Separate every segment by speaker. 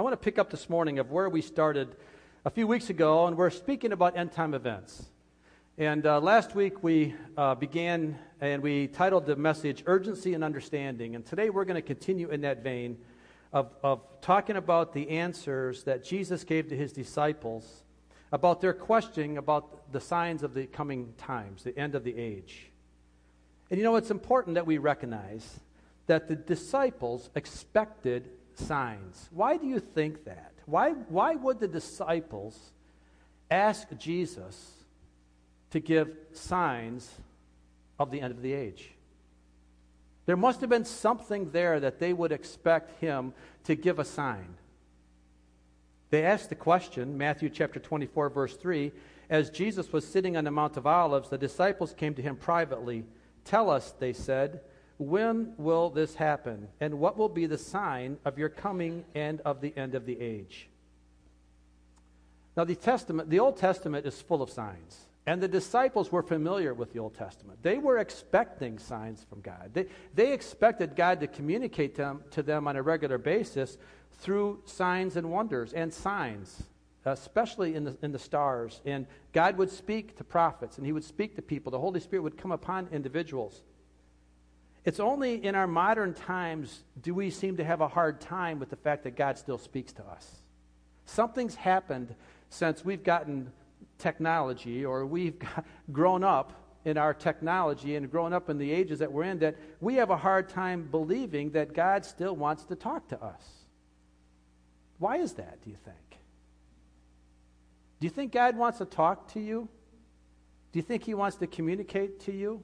Speaker 1: I want to pick up this morning of where we started a few weeks ago, and we're speaking about end time events. And uh, last week we uh, began and we titled the message Urgency and Understanding. And today we're going to continue in that vein of, of talking about the answers that Jesus gave to his disciples about their questioning about the signs of the coming times, the end of the age. And you know, it's important that we recognize that the disciples expected signs. Why do you think that? Why, why would the disciples ask Jesus to give signs of the end of the age? There must have been something there that they would expect him to give a sign. They asked the question, Matthew chapter 24, verse 3, as Jesus was sitting on the Mount of Olives, the disciples came to him privately. Tell us, they said, when will this happen? And what will be the sign of your coming and of the end of the age? Now, the, Testament, the Old Testament is full of signs. And the disciples were familiar with the Old Testament. They were expecting signs from God. They, they expected God to communicate them, to them on a regular basis through signs and wonders and signs, especially in the, in the stars. And God would speak to prophets and He would speak to people. The Holy Spirit would come upon individuals. It's only in our modern times do we seem to have a hard time with the fact that God still speaks to us. Something's happened since we've gotten technology or we've grown up in our technology and grown up in the ages that we're in that we have a hard time believing that God still wants to talk to us. Why is that, do you think? Do you think God wants to talk to you? Do you think He wants to communicate to you?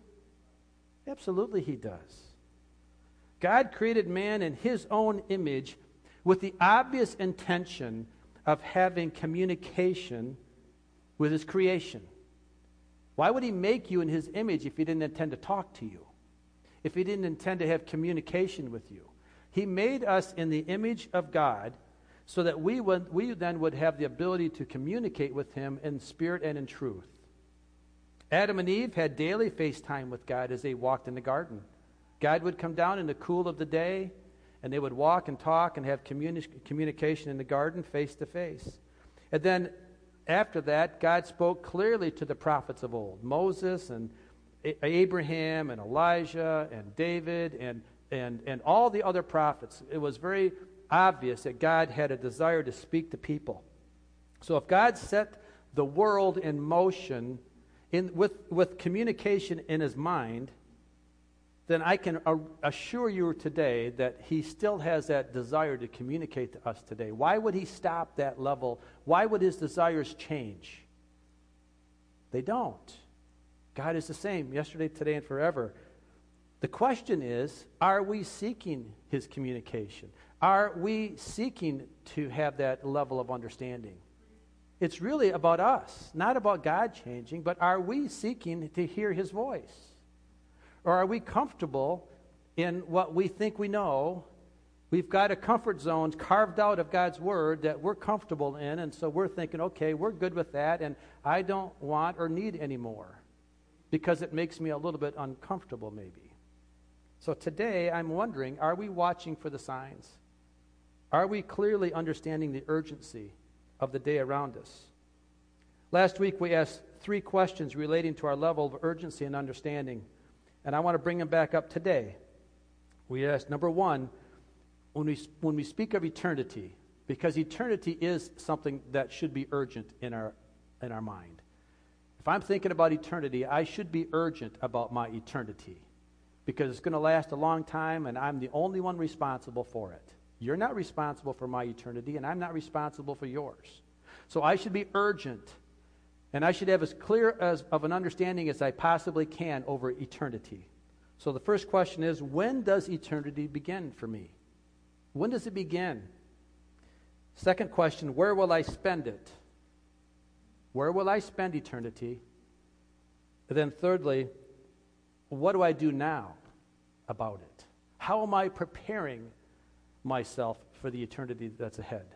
Speaker 1: Absolutely, He does. God created man in His own image with the obvious intention of having communication with His creation. Why would He make you in His image if He didn't intend to talk to you? If He didn't intend to have communication with you? He made us in the image of God so that we, would, we then would have the ability to communicate with Him in spirit and in truth. Adam and Eve had daily FaceTime with God as they walked in the garden. God would come down in the cool of the day, and they would walk and talk and have communi- communication in the garden face to face. And then after that, God spoke clearly to the prophets of old Moses and Abraham and Elijah and David and, and, and all the other prophets. It was very obvious that God had a desire to speak to people. So if God set the world in motion in, with, with communication in his mind, then I can assure you today that he still has that desire to communicate to us today. Why would he stop that level? Why would his desires change? They don't. God is the same yesterday, today, and forever. The question is are we seeking his communication? Are we seeking to have that level of understanding? It's really about us, not about God changing, but are we seeking to hear his voice? Or are we comfortable in what we think we know? We've got a comfort zone carved out of God's word that we're comfortable in, and so we're thinking, okay, we're good with that, and I don't want or need any more because it makes me a little bit uncomfortable, maybe. So today, I'm wondering are we watching for the signs? Are we clearly understanding the urgency of the day around us? Last week, we asked three questions relating to our level of urgency and understanding, and I want to bring them back up today. We asked number one, when we, when we speak of eternity, because eternity is something that should be urgent in our, in our mind. If I'm thinking about eternity, I should be urgent about my eternity because it's going to last a long time and I'm the only one responsible for it. You're not responsible for my eternity, and I'm not responsible for yours. So I should be urgent, and I should have as clear as, of an understanding as I possibly can over eternity. So the first question is when does eternity begin for me? When does it begin? Second question where will I spend it? Where will I spend eternity? And then, thirdly, what do I do now about it? How am I preparing myself for the eternity that's ahead.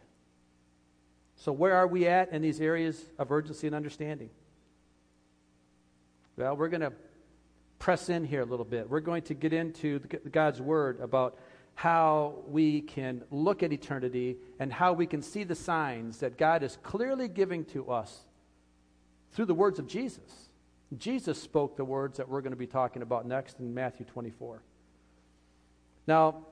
Speaker 1: So, where are we at in these areas of urgency and understanding? Well, we're going to press in here a little bit. We're going to get into God's Word about how we can look at eternity and how we can see the signs that God is clearly giving to us through the words of Jesus. Jesus spoke the words that we're going to be talking about next in Matthew 24. Now,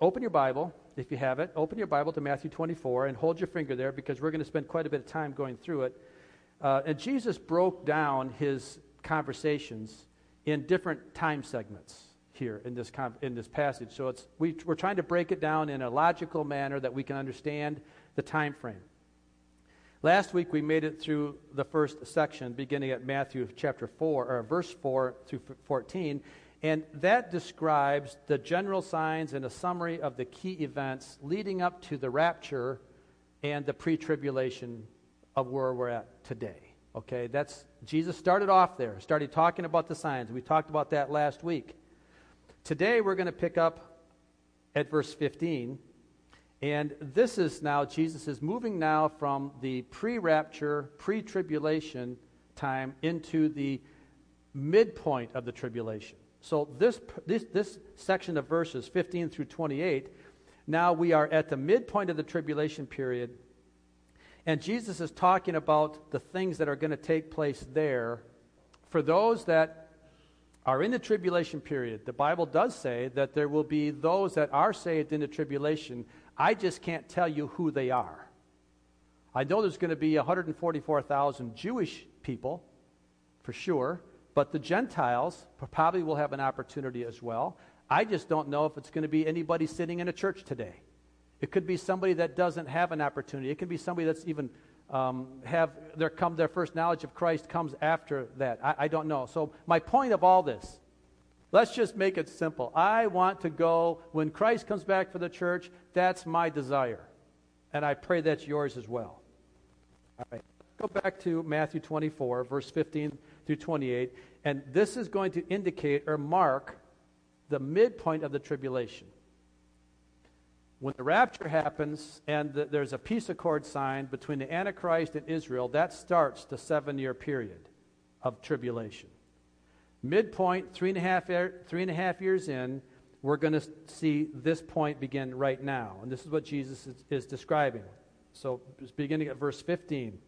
Speaker 1: open your Bible, if you have it. Open your Bible to Matthew 24 and hold your finger there because we're going to spend quite a bit of time going through it. Uh, and Jesus broke down his conversations in different time segments here in this, in this passage. So it's, we, we're trying to break it down in a logical manner that we can understand the time frame. Last week we made it through the first section, beginning at Matthew chapter 4, or verse 4 through 14, and that describes the general signs and a summary of the key events leading up to the rapture and the pre tribulation of where we're at today. Okay, that's Jesus started off there, started talking about the signs. We talked about that last week. Today we're going to pick up at verse 15. And this is now, Jesus is moving now from the pre rapture, pre tribulation time into the midpoint of the tribulation. So, this, this, this section of verses 15 through 28, now we are at the midpoint of the tribulation period. And Jesus is talking about the things that are going to take place there for those that are in the tribulation period, the Bible does say that there will be those that are saved in the tribulation. I just can't tell you who they are. I know there's going to be 144,000 Jewish people, for sure, but the Gentiles probably will have an opportunity as well. I just don't know if it's going to be anybody sitting in a church today. It could be somebody that doesn't have an opportunity. It could be somebody that's even um, have their come their first knowledge of Christ comes after that. I, I don't know. So my point of all this, let's just make it simple. I want to go when Christ comes back for the church. That's my desire, and I pray that's yours as well. All right. Go back to Matthew 24, verse 15 through 28, and this is going to indicate or mark the midpoint of the tribulation when the rapture happens and the, there's a peace accord signed between the Antichrist and Israel, that starts the seven year period of tribulation. Midpoint, three and a half, three and a half years in, we're going to see this point begin right now. And this is what Jesus is, is describing. So, beginning at verse 15.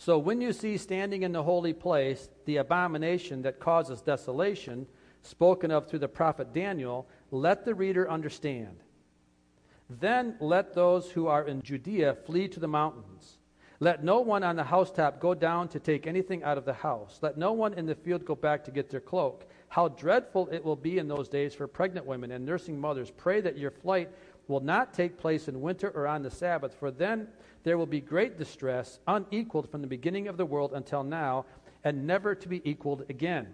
Speaker 1: So, when you see standing in the holy place the abomination that causes desolation, spoken of through the prophet Daniel, let the reader understand. Then let those who are in Judea flee to the mountains. Let no one on the housetop go down to take anything out of the house. Let no one in the field go back to get their cloak. How dreadful it will be in those days for pregnant women and nursing mothers. Pray that your flight will not take place in winter or on the Sabbath, for then there will be great distress, unequaled from the beginning of the world until now, and never to be equaled again.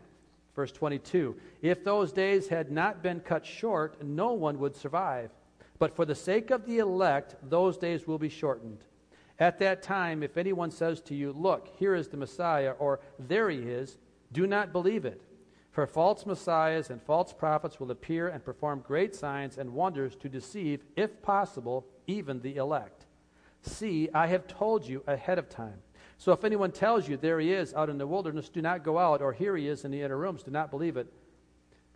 Speaker 1: Verse 22 If those days had not been cut short, no one would survive. But for the sake of the elect, those days will be shortened. At that time, if anyone says to you, Look, here is the Messiah, or there he is, do not believe it. For false messiahs and false prophets will appear and perform great signs and wonders to deceive, if possible, even the elect. See, I have told you ahead of time. So if anyone tells you, There he is out in the wilderness, do not go out, or here he is in the inner rooms, do not believe it.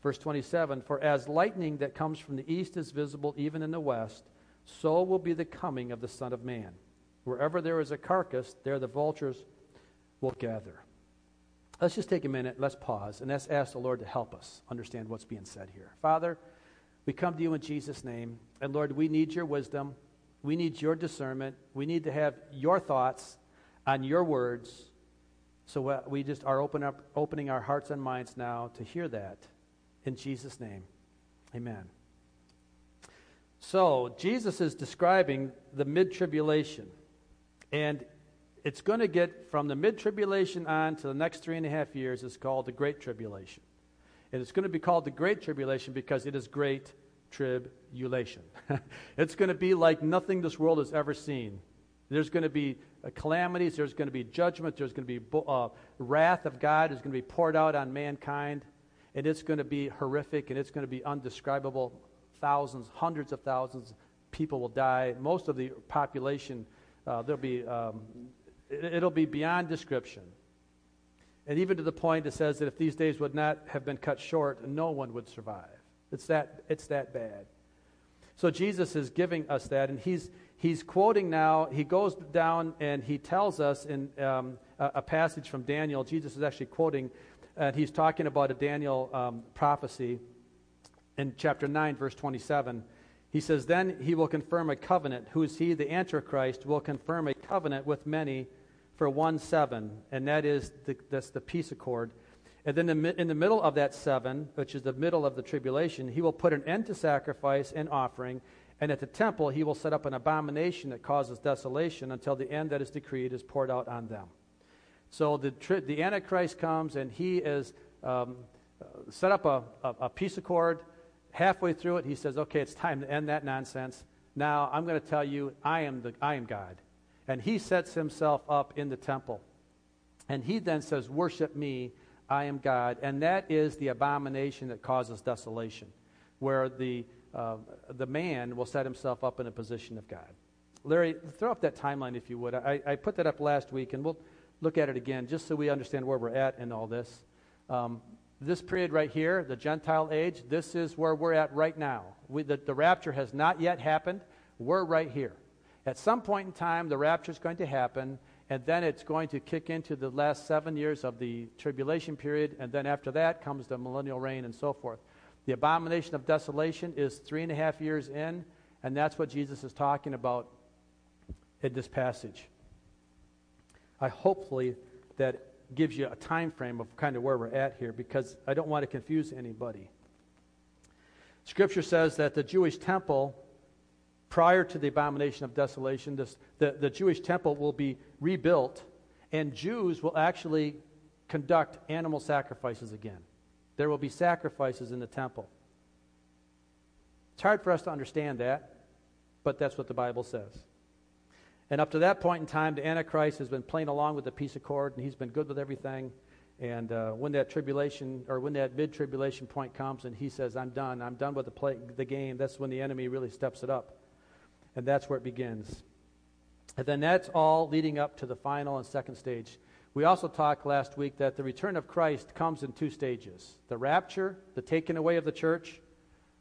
Speaker 1: Verse 27 For as lightning that comes from the east is visible even in the west, so will be the coming of the Son of Man. Wherever there is a carcass, there the vultures will gather. Let's just take a minute, let's pause, and let's ask the Lord to help us understand what's being said here. Father, we come to you in Jesus' name, and Lord, we need your wisdom. We need your discernment. We need to have your thoughts on your words. So we just are open up, opening our hearts and minds now to hear that. In Jesus' name, amen. So, Jesus is describing the mid tribulation. And it's going to get from the mid tribulation on to the next three and a half years, it's called the Great Tribulation. And it's going to be called the Great Tribulation because it is great tribulation. it's going to be like nothing this world has ever seen. There's going to be uh, calamities, there's going to be judgment, there's going to be uh, wrath of God is going to be poured out on mankind and it's going to be horrific and it's going to be undescribable. Thousands, hundreds of thousands, people will die. Most of the population, uh, there'll be, um, it, will be beyond description. And even to the point it says that if these days would not have been cut short, no one would survive. It's that, it's that bad. So Jesus is giving us that, and he's, he's quoting now. He goes down and he tells us in um, a, a, passage from Daniel. Jesus is actually quoting, and he's talking about a Daniel um, prophecy in chapter 9, verse 27. He says, Then he will confirm a covenant. Who is he? The Antichrist will confirm a covenant with many for one seven, and that is the, that's the peace accord. And then in the middle of that seven, which is the middle of the tribulation, he will put an end to sacrifice and offering. And at the temple, he will set up an abomination that causes desolation until the end that is decreed is poured out on them. So the, tri- the Antichrist comes and he is um, set up a, a, a peace accord. Halfway through it, he says, Okay, it's time to end that nonsense. Now I'm going to tell you, I am, the, I am God. And he sets himself up in the temple. And he then says, Worship me I am God. And that is the abomination that causes desolation, where the, uh, the man will set himself up in a position of God. Larry, throw up that timeline if you would. I, I put that up last week, and we'll look at it again just so we understand where we're at in all this. Um, this period right here, the Gentile age, this is where we're at right now. We, the, the rapture has not yet happened. We're right here. At some point in time, the rapture is going to happen, and then it's going to kick into the last seven years of the tribulation period, and then after that comes the millennial reign and so forth. The abomination of desolation is three and a half years in, and that's what Jesus is talking about in this passage. I hopefully that gives you a time frame of kind of where we're at here because I don't want to confuse anybody. Scripture says that the Jewish temple prior to the abomination of desolation, this, the, the Jewish temple will be rebuilt, and Jews will actually conduct animal sacrifices again. There will be sacrifices in the temple. It's hard for us to understand that, but that's what the Bible says. And up to that point in time, the Antichrist has been playing along with the peace accord, and he's been good with everything. And uh, when that tribulation, or when that mid tribulation point comes, and he says, I'm done, I'm done with the, play, the game, that's when the enemy really steps it up. And that's where it begins. And then that's all leading up to the final and second stage. We also talked last week that the return of Christ comes in two stages the rapture, the taking away of the church,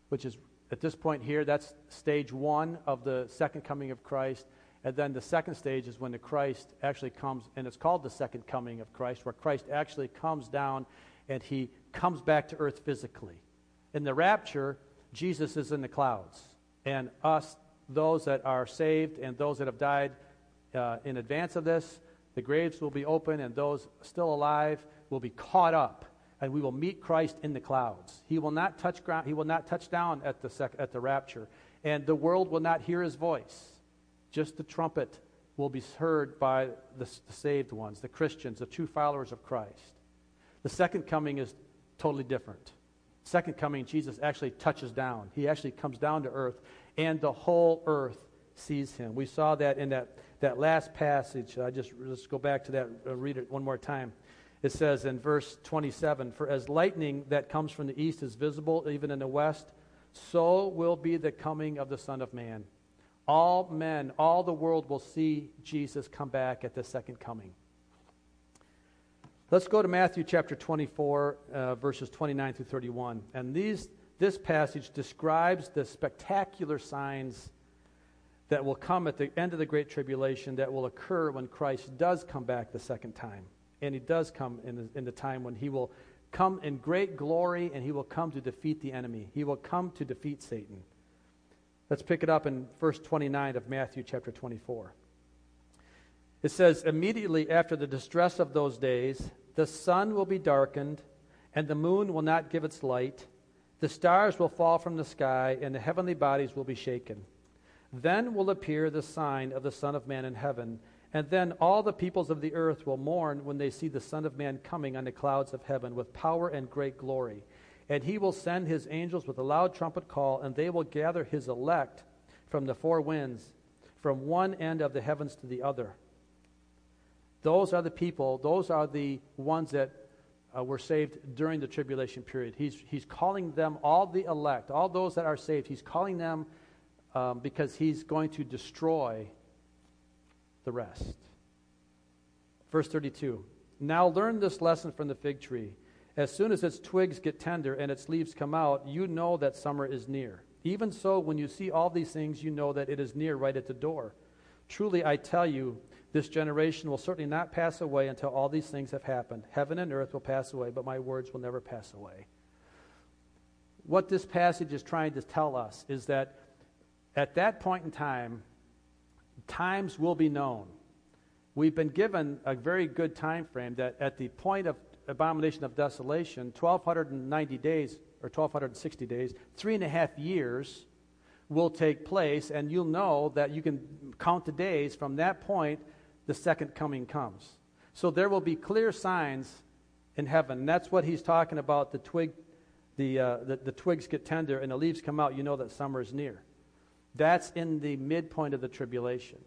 Speaker 1: which is at this point here, that's stage one of the second coming of Christ. And then the second stage is when the Christ actually comes, and it's called the second coming of Christ, where Christ actually comes down and he comes back to earth physically. In the rapture, Jesus is in the clouds, and us, those that are saved and those that have died uh, in advance of this. The graves will be open, and those still alive will be caught up, and we will meet Christ in the clouds. He will not touch ground. He will not touch down at the sec- at the rapture, and the world will not hear his voice. Just the trumpet will be heard by the, the saved ones, the Christians, the true followers of Christ. The second coming is totally different. Second coming, Jesus actually touches down. He actually comes down to earth and the whole earth sees him. We saw that in that, that last passage. I just let's go back to that, uh, read it one more time. It says in verse 27 For as lightning that comes from the east is visible even in the west, so will be the coming of the Son of Man. All men, all the world will see Jesus come back at the second coming. Let's go to Matthew chapter 24, uh, verses 29 through 31. And these this passage describes the spectacular signs that will come at the end of the Great Tribulation that will occur when Christ does come back the second time. And he does come in the, in the time when he will come in great glory and he will come to defeat the enemy. He will come to defeat Satan. Let's pick it up in verse 29 of Matthew chapter 24. It says, Immediately after the distress of those days, the sun will be darkened, and the moon will not give its light the stars will fall from the sky, and the heavenly bodies will be shaken. Then will appear the sign of the Son of Man in heaven, and then all the peoples of the earth will mourn when they see the Son of Man coming on the clouds of heaven with power and great glory. And he will send his angels with a loud trumpet call, and they will gather his elect from the four winds, from one end of the heavens to the other. Those are the people, those are the ones that uh, were saved during the tribulation period. He's, he's calling them, all the elect, all those that are saved, he's calling them um, because he's going to destroy the rest. Verse 32 Now learn this lesson from the fig tree. As soon as its twigs get tender and its leaves come out, you know that summer is near. Even so, when you see all these things, you know that it is near right at the door. Truly, I tell you, this generation will certainly not pass away until all these things have happened. Heaven and earth will pass away, but my words will never pass away. What this passage is trying to tell us is that at that point in time, times will be known. We've been given a very good time frame that at the point of abomination of desolation, 1,290 days or 1,260 days, three and a half years will take place, and you'll know that you can count the days from that point, the second coming comes. So there will be clear signs in heaven. And that's what he's talking about the twig, the, uh, the, the twigs get tender and the leaves come out, you know that summer is near. That's in the midpoint of the tribulation.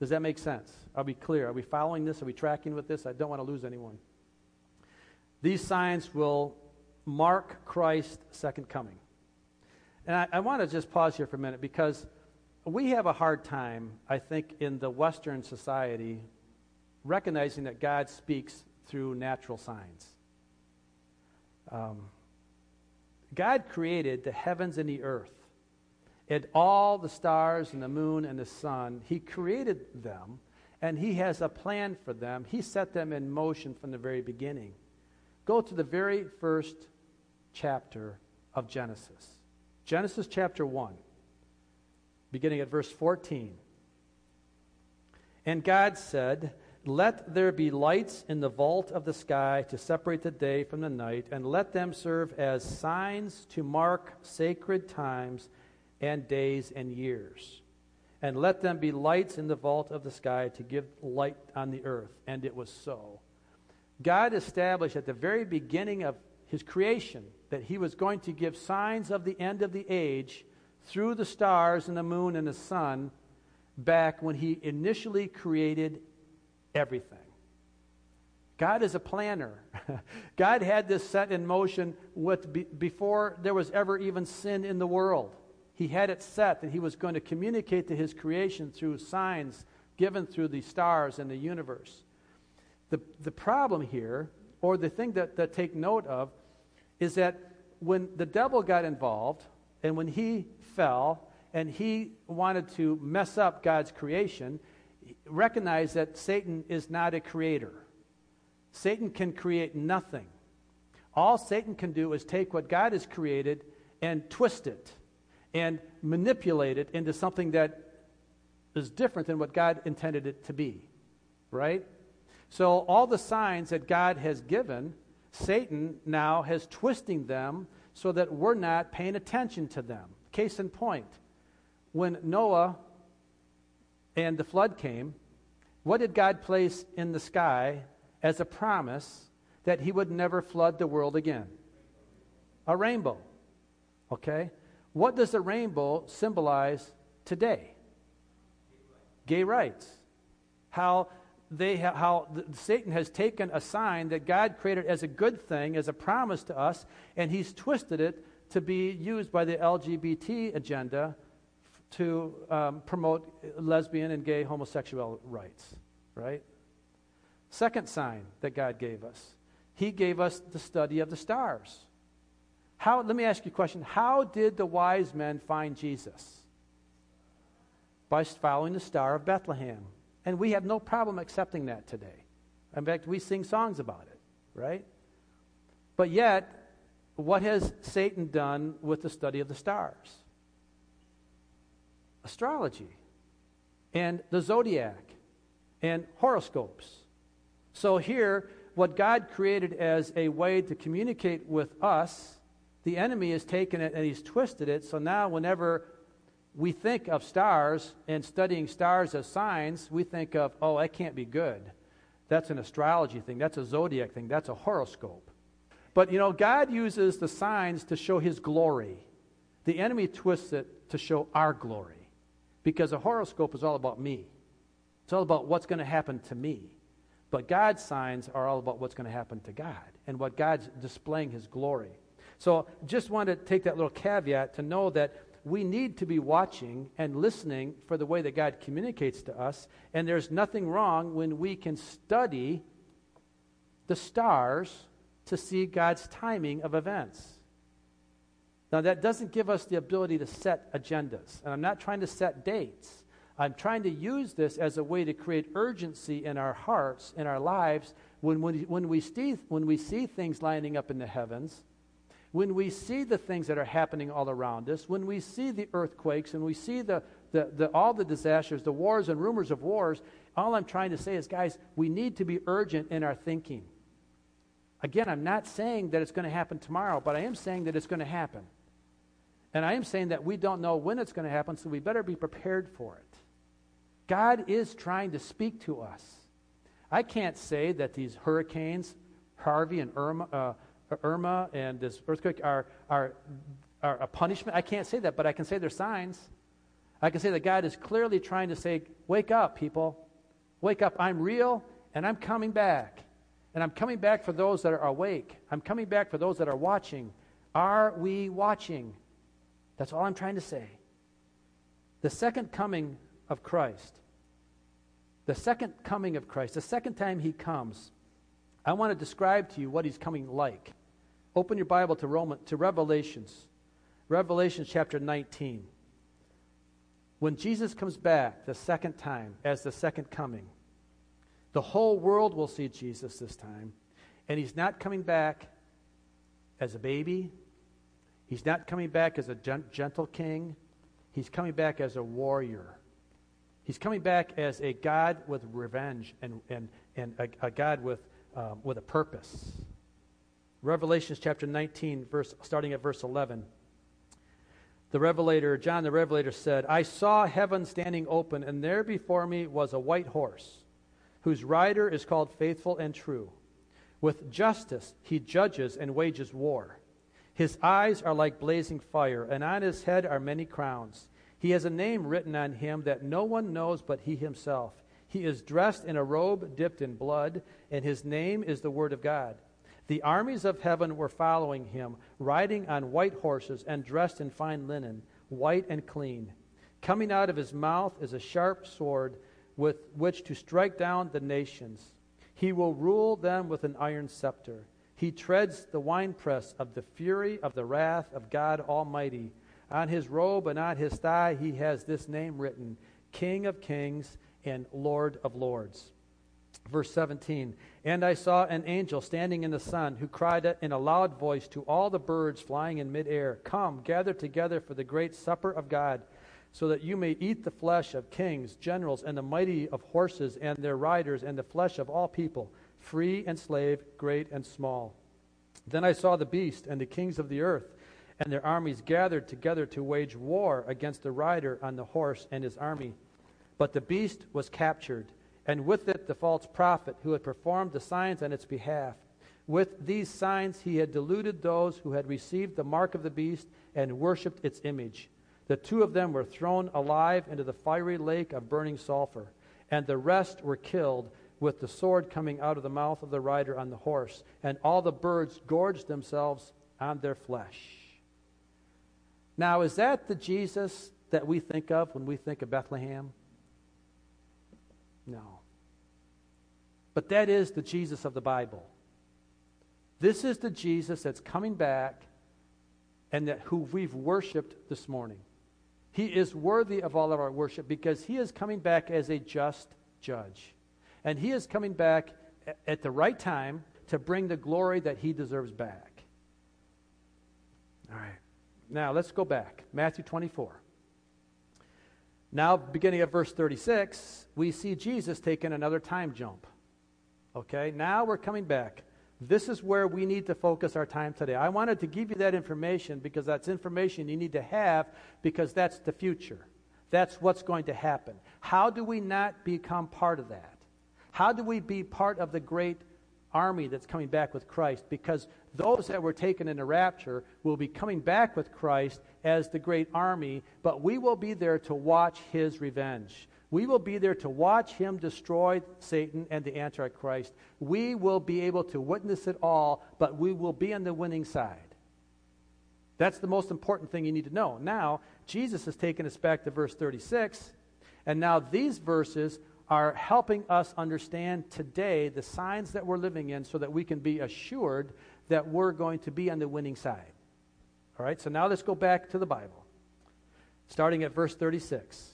Speaker 1: Does that make sense? Are we clear? Are we following this? Are we tracking with this? I don't want to lose anyone. These signs will mark Christ's second coming. And I, I want to just pause here for a minute because we have a hard time, I think, in the Western society recognizing that God speaks through natural signs. Um, God created the heavens and the earth and all the stars and the moon and the sun. He created them and He has a plan for them. He set them in motion from the very beginning. Go to the very first chapter of Genesis. Genesis chapter 1, beginning at verse 14. And God said, let there be lights in the vault of the sky to separate the day from the night, and let them serve as signs to mark sacred times and days and years. And let them be lights in the vault of the sky to give light on the earth. And it was so. God established at the very beginning of his creation that he was going to give signs of the end of the age through the stars and the moon and the sun back when he initially created everything. God is a planner. God had this set in motion with, before there was ever even sin in the world. He had it set that he was going to communicate to his creation through signs given through the stars and the universe. The, the problem here, or the thing that, that take note of, is that when the devil got involved and when he fell and he wanted to mess up God's creation, recognize that Satan is not a creator. Satan can create nothing. All Satan can do is take what God has created and twist it and manipulate it into something that is different than what God intended it to be. Right? So, all the signs that God has given, Satan now has twisting them so that we're not paying attention to them. Case in point, when Noah and the flood came, what did God place in the sky as a promise that he would never flood the world again? A rainbow. Okay? What does the rainbow symbolize today? Gay rights. How they ha- how the, Satan has taken a sign that God created as a good thing, as a promise to us, and he's twisted it to be used by the LGBT agenda to um, promote lesbian and gay homosexual rights, right? Second sign that God gave us, He gave us the study of the stars. How, let me ask you a question. How did the wise men find Jesus? By following the star of Bethlehem. And we have no problem accepting that today. In fact, we sing songs about it, right? But yet, what has Satan done with the study of the stars? astrology and the zodiac and horoscopes. So, here, what God created as a way to communicate with us, the enemy has taken it and he's twisted it. So now, whenever we think of stars and studying stars as signs, we think of, oh, that can't be good. That's an astrology thing. That's a zodiac thing. That's a horoscope. But, you know, God uses the signs to show his glory. The enemy twists it to show our glory. Because a horoscope is all about me, it's all about what's going to happen to me. But God's signs are all about what's going to happen to God and what God's displaying his glory. So just want to take that little caveat to know that we need to be watching and listening for the way that God communicates to us. And there's nothing wrong when we can study the stars to see God's timing of events. Now, that doesn't give us the ability to set agendas. And I'm not trying to set dates. I'm trying to use this as a way to create urgency in our hearts, in our lives, when, when, when, we, see, when we see things lining up in the heavens, when we see the things that are happening all around us, when we see the earthquakes, and we see the, the, the, all the disasters, the wars and rumors of wars, all I'm trying to say is, guys, we need to be urgent in our thinking. Again, I'm not saying that it's going to happen tomorrow, but I am saying that it's going to happen. And I am saying that we don't know when it's going to happen, so we better be prepared for it. God is trying to speak to us. I can't say that these hurricanes, Harvey and Irma, uh, Irma and this earthquake, are, are, are a punishment. I can't say that, but I can say they're signs. I can say that God is clearly trying to say, Wake up, people. Wake up. I'm real, and I'm coming back. And I'm coming back for those that are awake. I'm coming back for those that are watching. Are we watching? That's all I'm trying to say. The second coming of Christ, the second coming of Christ, the second time he comes, I want to describe to you what he's coming like. Open your Bible to Roman to Revelations. Revelation chapter 19. When Jesus comes back the second time as the second coming, the whole world will see Jesus this time. And he's not coming back as a baby. He's not coming back as a gentle king. He's coming back as a warrior. He's coming back as a God with revenge and, and, and a, a God with, um, with a purpose. Revelations chapter 19, verse, starting at verse 11. The Revelator, John the Revelator said, I saw heaven standing open, and there before me was a white horse whose rider is called Faithful and True. With justice he judges and wages war. His eyes are like blazing fire, and on his head are many crowns. He has a name written on him that no one knows but he himself. He is dressed in a robe dipped in blood, and his name is the Word of God. The armies of heaven were following him, riding on white horses and dressed in fine linen, white and clean. Coming out of his mouth is a sharp sword with which to strike down the nations. He will rule them with an iron scepter. He treads the winepress of the fury of the wrath of God Almighty. On his robe and on his thigh he has this name written King of Kings and Lord of Lords. Verse 17 And I saw an angel standing in the sun who cried in a loud voice to all the birds flying in midair Come, gather together for the great supper of God so that you may eat the flesh of kings, generals, and the mighty of horses and their riders, and the flesh of all people, free and slave, great and small. Then I saw the beast and the kings of the earth and their armies gathered together to wage war against the rider on the horse and his army. But the beast was captured, and with it the false prophet who had performed the signs on its behalf. With these signs he had deluded those who had received the mark of the beast and worshipped its image. The two of them were thrown alive into the fiery lake of burning sulfur, and the rest were killed with the sword coming out of the mouth of the rider on the horse, and all the birds gorged themselves on their flesh. Now, is that the Jesus that we think of when we think of Bethlehem? No. But that is the Jesus of the Bible. This is the Jesus that's coming back and that who we've worshiped this morning. He is worthy of all of our worship because he is coming back as a just judge. And he is coming back at the right time to bring the glory that he deserves back. All right. Now let's go back. Matthew 24. Now, beginning at verse 36, we see Jesus taking another time jump. Okay, now we're coming back. This is where we need to focus our time today. I wanted to give you that information because that's information you need to have because that's the future. That's what's going to happen. How do we not become part of that? How do we be part of the great army that's coming back with Christ? Because those that were taken in the rapture will be coming back with Christ as the great army, but we will be there to watch his revenge. We will be there to watch him destroy Satan and the Antichrist. We will be able to witness it all, but we will be on the winning side. That's the most important thing you need to know. Now, Jesus has taken us back to verse 36, and now these verses are helping us understand today the signs that we're living in so that we can be assured that we're going to be on the winning side. All right, so now let's go back to the Bible, starting at verse 36.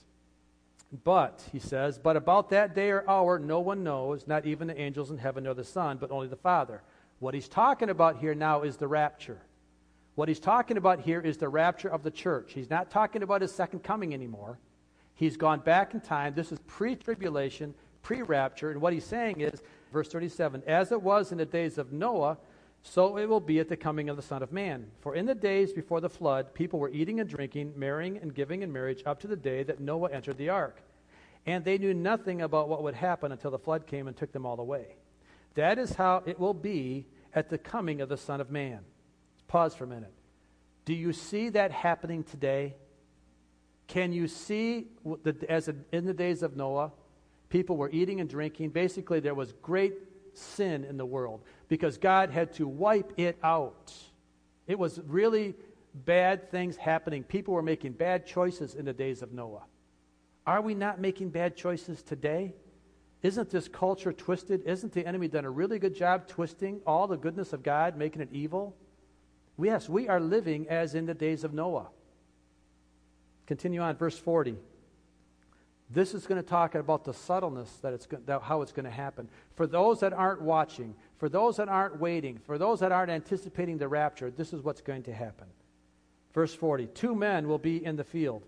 Speaker 1: But, he says, but about that day or hour no one knows, not even the angels in heaven nor the Son, but only the Father. What he's talking about here now is the rapture. What he's talking about here is the rapture of the church. He's not talking about his second coming anymore. He's gone back in time. This is pre tribulation, pre rapture. And what he's saying is, verse 37 As it was in the days of Noah, so it will be at the coming of the Son of Man. For in the days before the flood, people were eating and drinking, marrying and giving in marriage up to the day that Noah entered the ark. And they knew nothing about what would happen until the flood came and took them all away. That is how it will be at the coming of the Son of Man. Pause for a minute. Do you see that happening today? Can you see, as in the days of Noah, people were eating and drinking? Basically, there was great sin in the world because God had to wipe it out. It was really bad things happening. People were making bad choices in the days of Noah. Are we not making bad choices today? Isn't this culture twisted? Isn't the enemy done a really good job twisting all the goodness of God, making it evil? Yes, we are living as in the days of Noah. Continue on, verse 40. This is going to talk about the subtleness that it's that how it's going to happen. For those that aren't watching, for those that aren't waiting, for those that aren't anticipating the rapture, this is what's going to happen. Verse 40 Two men will be in the field,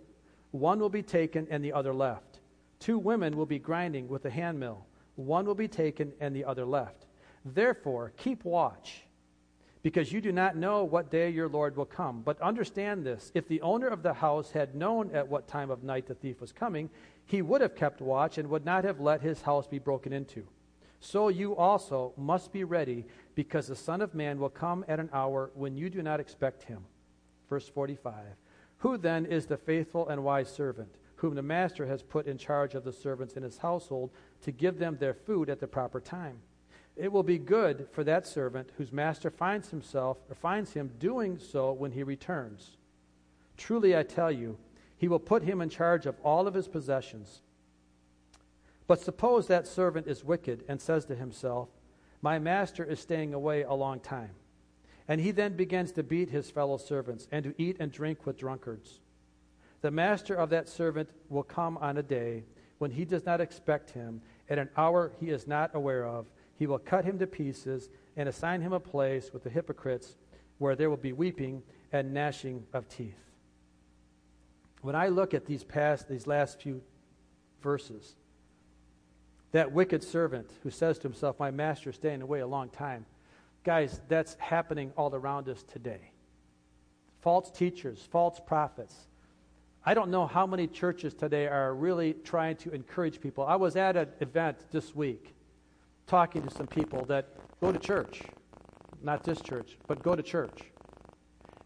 Speaker 1: one will be taken and the other left. Two women will be grinding with a handmill, one will be taken and the other left. Therefore, keep watch because you do not know what day your Lord will come. But understand this if the owner of the house had known at what time of night the thief was coming, he would have kept watch and would not have let his house be broken into. So you also must be ready, because the Son of Man will come at an hour when you do not expect him. Verse 45 Who then is the faithful and wise servant, whom the master has put in charge of the servants in his household to give them their food at the proper time? It will be good for that servant whose master finds himself or finds him doing so when he returns. Truly I tell you, he will put him in charge of all of his possessions. But suppose that servant is wicked and says to himself, My master is staying away a long time. And he then begins to beat his fellow servants and to eat and drink with drunkards. The master of that servant will come on a day when he does not expect him, at an hour he is not aware of he will cut him to pieces and assign him a place with the hypocrites where there will be weeping and gnashing of teeth. When I look at these past these last few verses, that wicked servant who says to himself, My master is staying away a long time. Guys, that's happening all around us today. False teachers, false prophets. I don't know how many churches today are really trying to encourage people. I was at an event this week talking to some people that go to church, not this church, but go to church.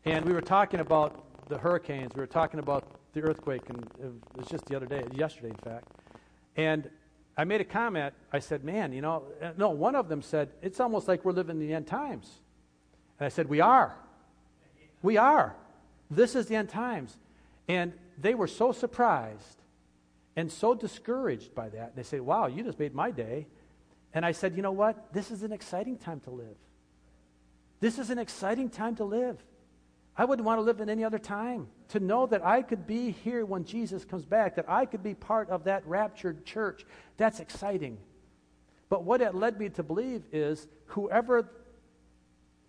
Speaker 1: And we were talking about the hurricanes, we were talking about the earthquake, and it was just the other day, yesterday, in fact. And I made a comment. I said, Man, you know, uh, no, one of them said, It's almost like we're living in the end times. And I said, We are. We are. This is the end times. And they were so surprised and so discouraged by that. They said, Wow, you just made my day. And I said, you know what? This is an exciting time to live. This is an exciting time to live. I wouldn't want to live in any other time. To know that I could be here when Jesus comes back, that I could be part of that raptured church, that's exciting. But what it led me to believe is whoever,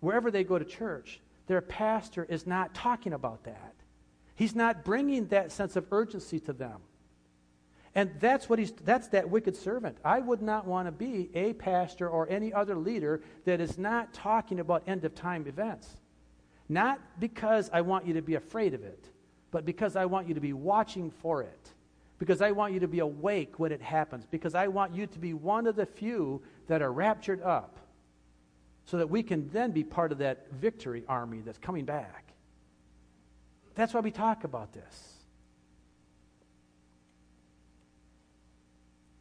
Speaker 1: wherever they go to church, their pastor is not talking about that. He's not bringing that sense of urgency to them. And that's what he's that's that wicked servant. I would not want to be a pastor or any other leader that is not talking about end of time events. Not because I want you to be afraid of it, but because I want you to be watching for it. Because I want you to be awake when it happens. Because I want you to be one of the few that are raptured up. So that we can then be part of that victory army that's coming back. That's why we talk about this.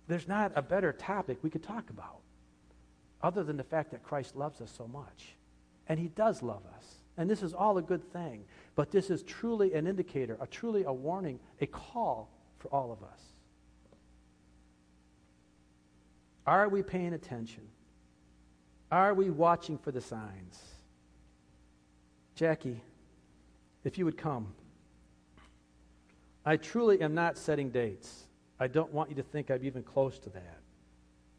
Speaker 1: There's not a better topic we could talk about other than the fact that Christ loves us so much. And he does love us. And this is all a good thing. But this is truly an indicator, a truly a warning, a call for all of us. Are we paying attention? Are we watching for the signs? Jackie, if you would come. I truly am not setting dates. I don't want you to think I'm even close to that.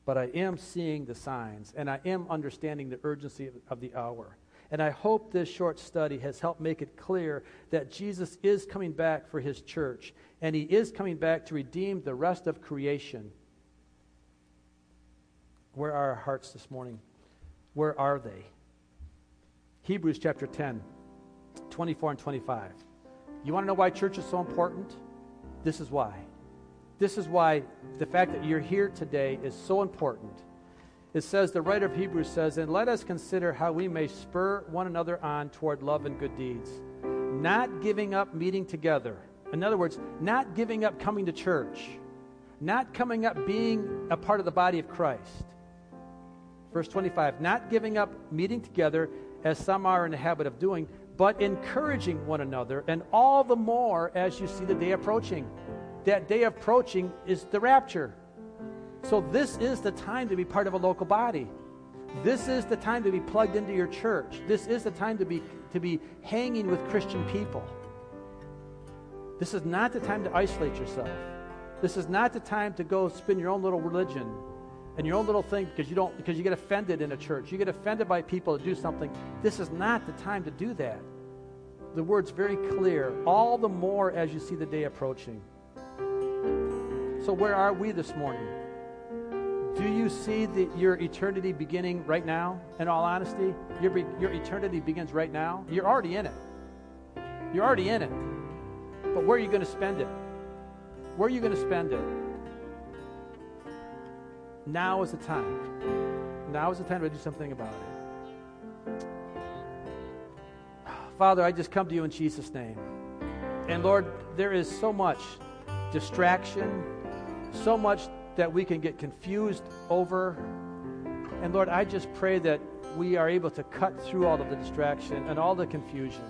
Speaker 1: But I am seeing the signs, and I am understanding the urgency of, the hour. And I hope this short study has helped make it clear that Jesus is coming back for his church, and he is coming back to redeem the rest of creation. Where are our hearts this morning? Where are they? Hebrews chapter 10, 24 and 25. You want to know why church is so important? This is why. This is why the fact that you're here today is so important. It says, the writer of Hebrews says, And let us consider how we may spur one another on toward love and good deeds, not giving up meeting together. In other words, not giving up coming to church, not coming up being a part of the body of Christ. Verse 25, not giving up meeting together as some are in the habit of doing, but encouraging one another, and all the more as you see the day approaching. That day approaching is the rapture. So, this is the time to be part of a local body. This is the time to be plugged into your church. This is the time to be, to be hanging with Christian people. This is not the time to isolate yourself. This is not the time to go spin your own little religion and your own little thing because you don't because you get offended in a church. You get offended by people to do something. This is not the time to do that. The word's very clear. All the more as you see the day approaching. So where are we this morning? Do you see the, your eternity beginning right now? In all honesty, your, your eternity begins right now. You're already in it. You're already in it. But where are you going to spend it? Where are you going to spend it? Now is the time. Now is the time to do something about it. Father, I just come to you in Jesus' name. And Lord, there is so much distraction, so much that we can get confused over. And Lord, I just pray that we are able to cut through all of the distraction and all the confusion.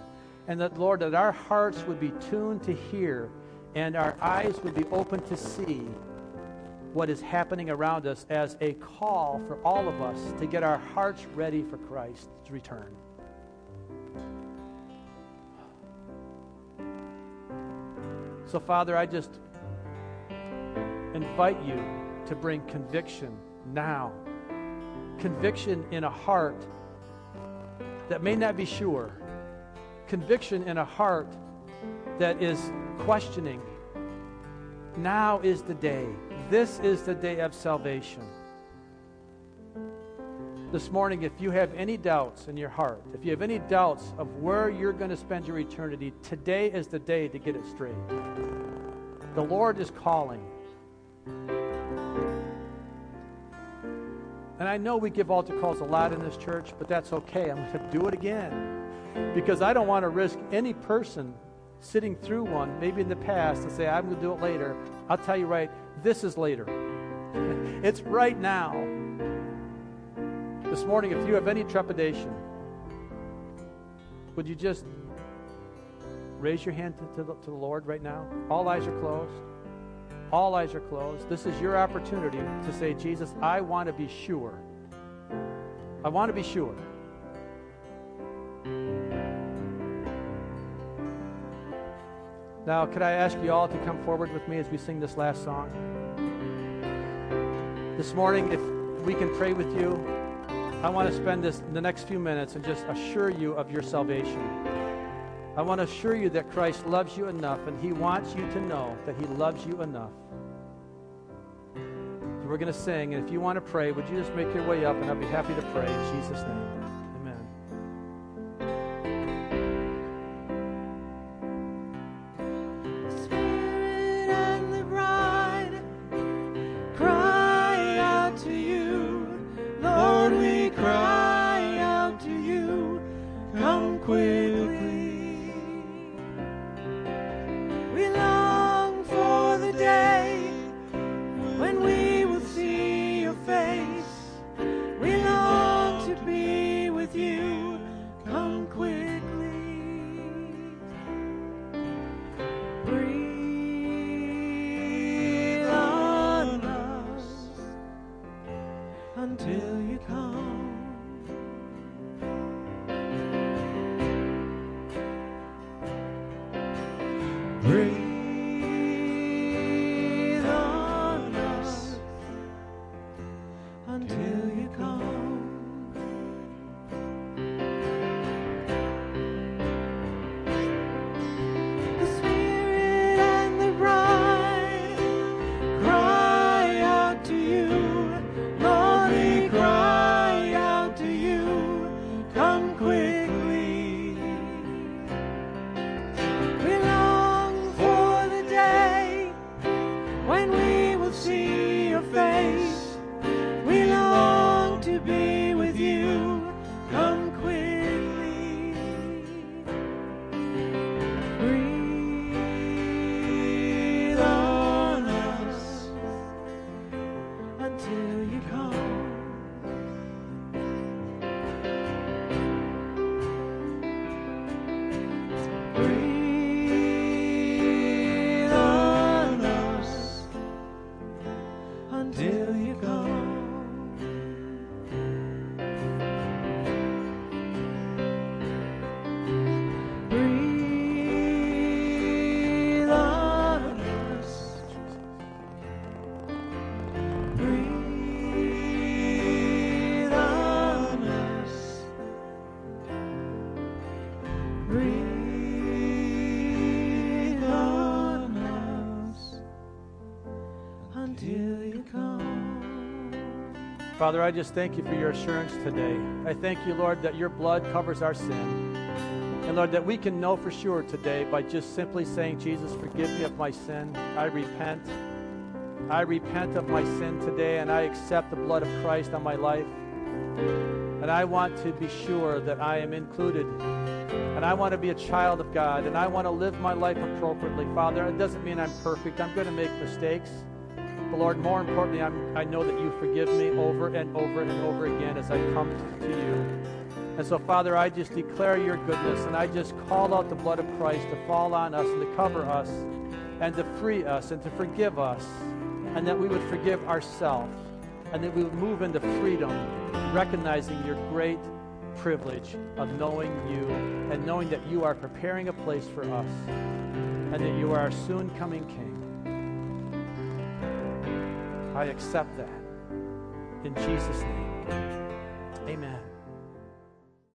Speaker 1: And that, Lord, that our hearts would be tuned to hear and our eyes would be open to see what is happening around us as a call for all of us to get our hearts ready for Christ's return. So, Father, I just invite you to bring conviction now. Conviction in a heart that may not be sure. Conviction in a heart that is questioning. Now is the day. This is the day of salvation. This morning, if you have any doubts in your heart, if you have any doubts of where you're going to spend your eternity, today is the day to get it straight. The Lord is calling. And I know we give altar calls a lot in this church, but that's okay. I'm going to do it again because I don't want to risk any person sitting through one, maybe in the past, and say, I'm going to do it later. I'll tell you right, this is later. it's right now. This morning, if you have any trepidation, would you just raise your hand to, to, the, to the Lord right now? All eyes are closed. All eyes are closed. This is your opportunity to say, Jesus, I want to be sure. I want to be sure. Now, could I ask you all to come forward with me as we sing this last song? This morning, if we can pray with you, I want to spend this the next few minutes and just assure you of your salvation. I want to assure you that Christ loves you enough and he wants you to know that he loves you enough. So we're going to sing, and if you want to pray, would you just make your way up and I'll be happy to pray in Jesus' name. Father, I just thank you for your assurance today. I thank you, Lord, that your blood covers our sin. And Lord, that we can know for sure today by just simply saying, Jesus, forgive me of my sin. I repent. I repent of my sin today, and I accept the blood of Christ on my life. And I want to be sure that I am included. And I want to be a child of God. And I want to live my life appropriately. Father, it doesn't mean I'm perfect. I'm going to make mistakes. But Lord, more importantly, I'm, i know that you forgive me over and over and over again as I come to, to you. And so, Father, I just declare your goodness and I just call out the blood of Christ to fall on us and to cover us and to free us and to forgive us and that we would forgive ourselves and that we would move into freedom, recognizing your great privilege of knowing you and knowing that you are preparing a place for us and that you are our soon coming King. I accept that. In Jesus' name, amen.